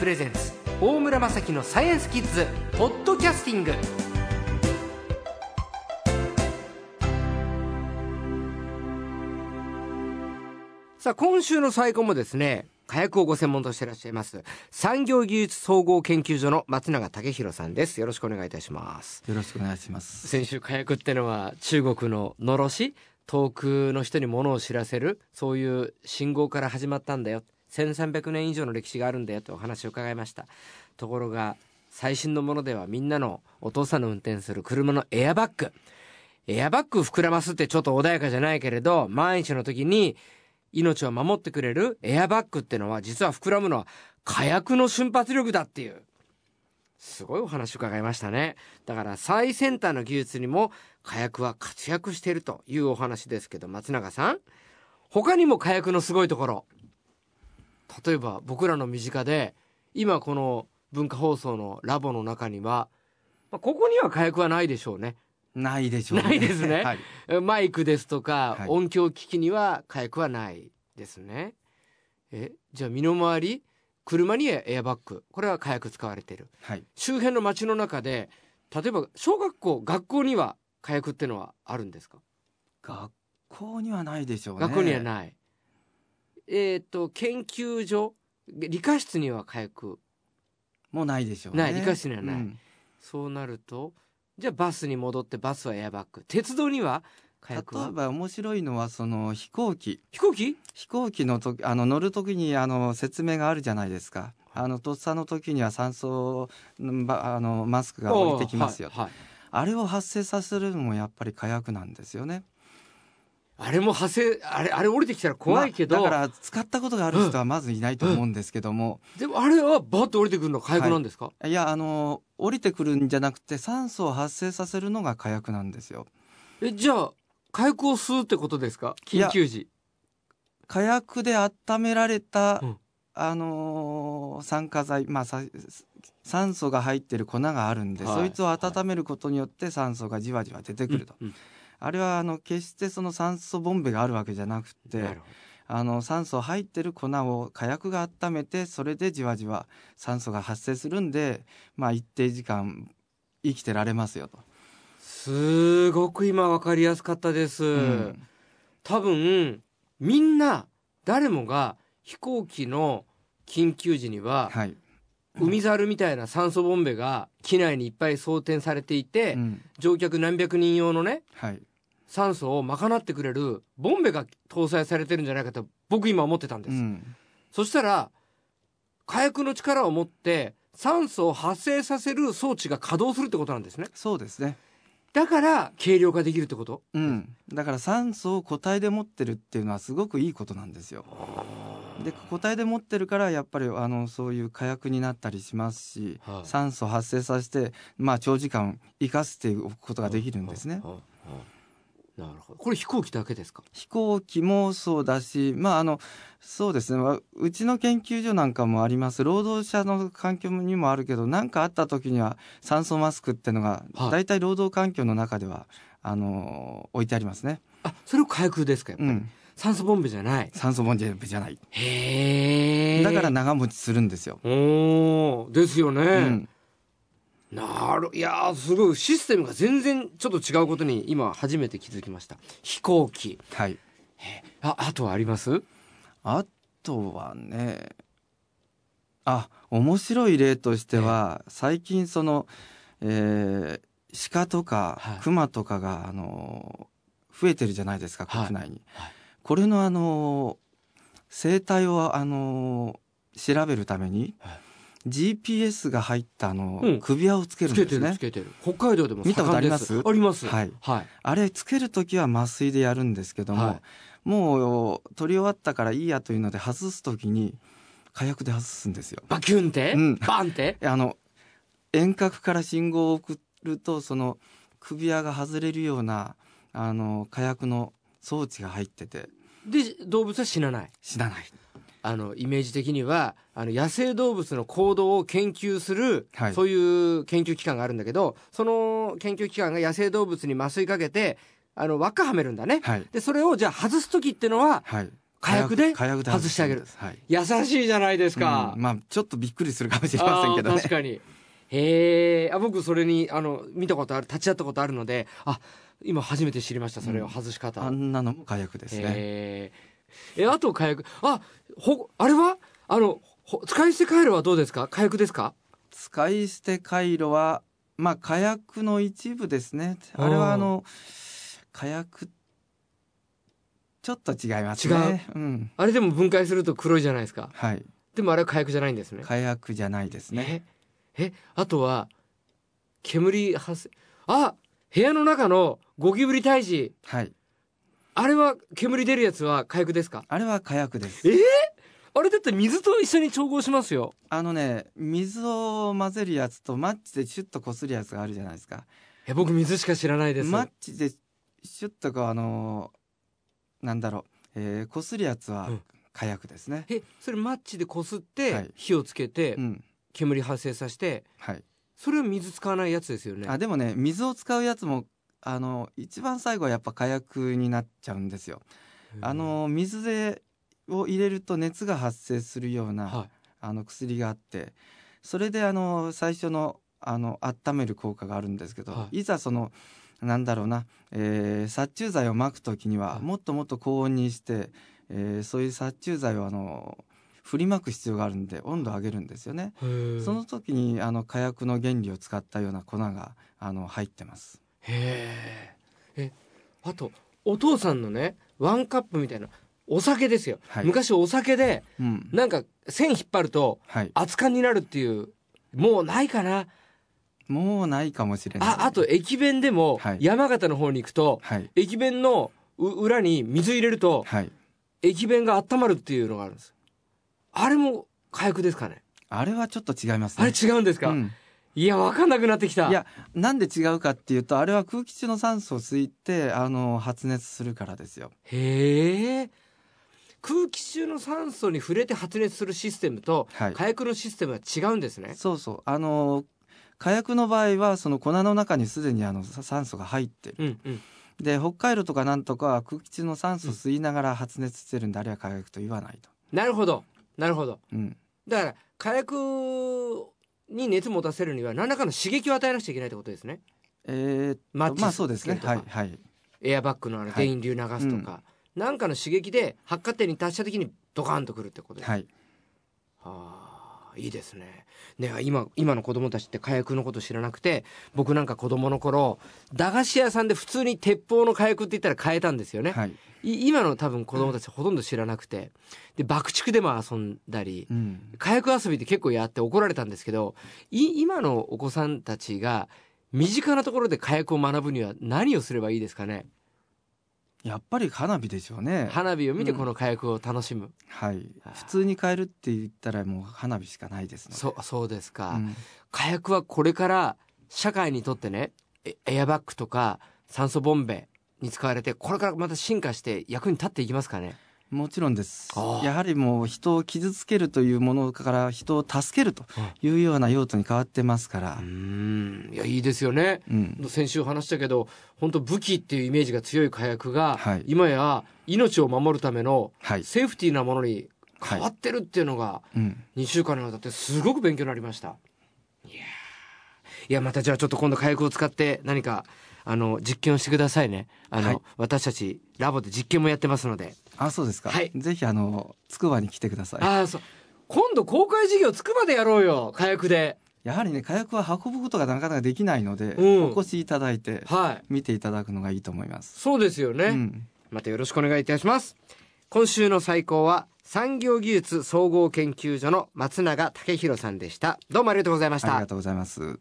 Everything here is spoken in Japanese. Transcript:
プレゼンツ大村雅樹のサイエンスキッズポッドキャスティング。さあ今週の最高もですね火薬をご専門としていらっしゃいます産業技術総合研究所の松永武弘さんです。よろしくお願いいたします。よろしくお願いします。先週火薬ってのは中国ののろし遠くの人に物を知らせるそういう信号から始まったんだよ1300年以上の歴史があるんだよとお話を伺いました。ところが最新のものではみんなのお父さんの運転する車のエアバッグ。エアバッグ膨らますってちょっと穏やかじゃないけれど万一の時に命を守ってくれるエアバッグってのは実は膨らむのは火薬の瞬発力だっていう。すごいお話伺いましたね。だから最先端の技術にも火薬は活躍しているというお話ですけど松永さん。他にも火薬のすごいところ。例えば僕らの身近で今この文化放送のラボの中には、まあ、ここには火薬はないでしょうね。ないでしょうね。ないですね。はい、マイクですとか、はい。音響機器には火薬はないですね。えじゃあ身の回り車にエアバッグ。これは火薬使われている。はい、周辺の街の中で例えば小学校学校には火薬ってのはあるんですか？学校にはないでしょうね。学校にはないえっ、と研究所理科室には火薬もうないでしょうね。ない理科室にはない。うん。そうなるとじゃあバスに戻ってバスはエアバッグ鉄道には火薬は例えば面白いのはその飛行機。飛行機？飛行機の時あの乗る時にあの説明があるじゃないですか。あのとっさの時には酸素あのマスクが降りてきますよ、はいはい。あれを発生させるのもやっぱり火薬なんですよねあれも派生あれあれ降りてきたら怖いけど、まあだから使ったことがある人はまずいないと思うんですけども、でもあれはバッと降りてくるのは火薬なんですか、いやあの降りてくるんじゃなくて酸素を発生させるのが火薬なんですよ。えじゃあ火薬を吸うってことですか？緊急時。火薬で温められた、うん。あのー酸化剤まあさ酸素が入ってる粉があるんで、はい。そいつを温めることによって酸素がじわじわ出てくると、うんうんあれはあの決してその酸素ボンベがあるわけじゃなくてあの酸素入ってる粉を火薬が温めてそれでじわじわ酸素が発生するんでまあ一定時間生きてられますよと。どすごく今わかりやすかったです、うん。多分みんな誰もが飛行機の緊急時にははい、海猿みたいな酸素ボンベが機内にいっぱい装填されていて、うん。乗客何百人用のねはい酸素を賄ってくれるボンベが搭載されてるんじゃないかと僕今思ってたんです、うん。そしたら火薬の力を持って酸素を発生させる装置が稼働するってことなんですね。そうですね。だから軽量化できるってこと。うん、だから酸素を固体で持ってるっていうのはすごくいいことなんですよ。で固体で持ってるからやっぱりあのそういう火薬になったりしますし、はい。酸素を発生させて、まあ、長時間生かしておくことができるんですね。はあはあなるほど。これ飛行機だけですか？飛行機もそうだし、まあ、あのそうですね。わうちの研究所なんかもあります。労働者の環境にもあるけど何かあった時には酸素マスクっていうのがはい。大体労働環境の中ではあの置いてありますね。あそれを火薬ですかやっぱり、うん。酸素ボンベじゃない？酸素ボンベじゃない。へえだから長持ちするんですよ。おーですよね、うん、なるいやーすごい。システムが全然ちょっと違うことに今初めて気づきました。飛行機。はい。ああとはあります？あとはね、あ、面白い例としては、最近その、えー鹿とかはい。熊とかが、あの、増えてるじゃないですか、はい。国内に。はい。これのあの、生態をあの、調べるために、はい GPS が入ったあの、うん。首輪をつけるつけてんですね。るつけてる。北海道でも見たことあります？盛んですあります。はい。はい。あれつけるときは麻酔でやるんですけども、はい。もう取り終わったからいいやというので外すときに火薬で外すんですよ。バキュンって、うん。バンって？あの遠隔から信号を送るとその首輪が外れるようなあの火薬の装置が入ってて。で動物は死なない。死なない。あのイメージ的にはあの野生動物の行動を研究する、はい。そういう研究機関があるんだけどその研究機関が野生動物に麻酔かけてあの輪っかはめるんだね。はい。でそれをじゃあ外す時ってのははい。火薬で火薬で外してあげる。はい。優しいじゃないですか、うん。まあちょっとびっくりするかもしれませんけどね。確かに。へえあ僕それにあの見たことある立ち会ったことあるのであ今初めて知りましたそれを外し方、あんなのも火薬ですね。へええあと火薬あほあれは？あのほ使い捨て回路はどうですか？火薬ですか？使い捨て回路はまあ火薬の一部ですね。あれはあの火薬ちょっと違いますね。うん。あれでも分解すると黒いじゃないですか。はい。でもあれは火薬じゃないんですね。火薬じゃないですね。ええあとは煙発生あ部屋の中のゴキブリ退治。はいあれは煙出るやつは火薬ですか？あれは火薬です。えあれだって水と一緒に調合しますよ。あのね水を混ぜるやつとマッチでシュッとこするやつがあるじゃないですか。え僕水しか知らないです、マッチでシュッとこうあのなんだろう、えー、こするやつはうん。火薬ですね、えそれマッチでこすっはてい。火をつけてうん。煙発生させてはい。それは水使わないやつですよね。あでもね水を使うやつもあの一番最後はやっぱ火薬になっちゃうんですよ。あの水でを入れると熱が発生するような、はあの薬があってそれであの最初のあの温める効果があるんですけど、、はいざそのなんだろうな、えー殺虫剤をまく時にははいもっともっと高温にして、えーそういう殺虫剤をあの振りまく必要があるんで温度を上げるんですよね。その時にあの火薬の原理を使ったような粉があの入ってます。ええあとお父さんのねワンカップみたいなお酒ですよ、はい。昔お酒でうん、なんか線引っ張るとはい。熱燗になるっていうもうないかな？もうないかもしれない。ああと駅弁でもはい。山形の方に行くとはい。駅弁のう裏に水入れるとはい。駅弁が温まるっていうのがあるんです。あれも火薬ですかね？あれはちょっと違いますあれね。違うんですか、うんいや分かんなくなってきたいやなんで違うかっていうとあれは空気中の酸素を吸ってあの発熱するからですよ。へえ空気中の酸素に触れて発熱するシステムとはい。火薬のシステムは違うんですねそうそうあの火薬の場合はその粉の中にすでにあのさ酸素が入ってる。うんうんで北海道とかなんとかは空気中の酸素を吸いながら発熱してるんで、あれは火薬と言わないと。なるほどなるほどうん。だから火薬に熱持たせるには何らかの刺激を与えなくちゃいけないってことですね。えーマッチまあそうですね。はいはい。エアバッグのあのはい。電流流すとか、なんかの刺激で発火点に達した時にドカンとくるってことです、はい。ああいいですねね今今の子供たちって火薬のこと知らなくて僕なんか子供の頃駄菓子屋さんで普通に鉄砲の火薬って言ったら買えたんですよね、はい。い今の多分子供たちほとんど知らなくてで爆竹でも遊んだりうん。火薬遊びって結構やって怒られたんですけどい今のお子さんたちが身近なところで火薬を学ぶには何をすればいいですかね？やっぱり花火でしょうね。花火を見てうんこの火薬を楽しむ、はいあー。普通に買えるって言ったらもう花火しかないですので。そうそうですか、うん火薬はこれから社会にとってねエエアバッグとか酸素ボンベに使われてこれからまた進化して役に立っていきますかねもちろんです。やはりもう人を傷つけるというものから人を助けるというような用途に変わってますから。う。ん。いやいいですよね。うん。先週話したけど本当武器っていうイメージが強い火薬が、はい。今や命を守るためのはい。セーフティーなものに変わってるっていうのがうん。2週間にわたってすごく勉強になりました。いやー。いやまたじゃあちょっと今度火薬を使って何かあの実験をしてくださいね。あの、はい。私たちラボで実験もやってますのであ、そうですか。はいぜひあの、つくばに来てください。ああそう今度公開授業つくばでやろうよ火薬でやはりね、火薬は運ぶことがなかなかできないので、うんお越しいただいて、はい見ていただくのがいいと思います。そうですよね、うん。またよろしくお願いいたします今週の最高は産業技術総合研究所の松永武弘さんでしたどうもありがとうございましたありがとうございます。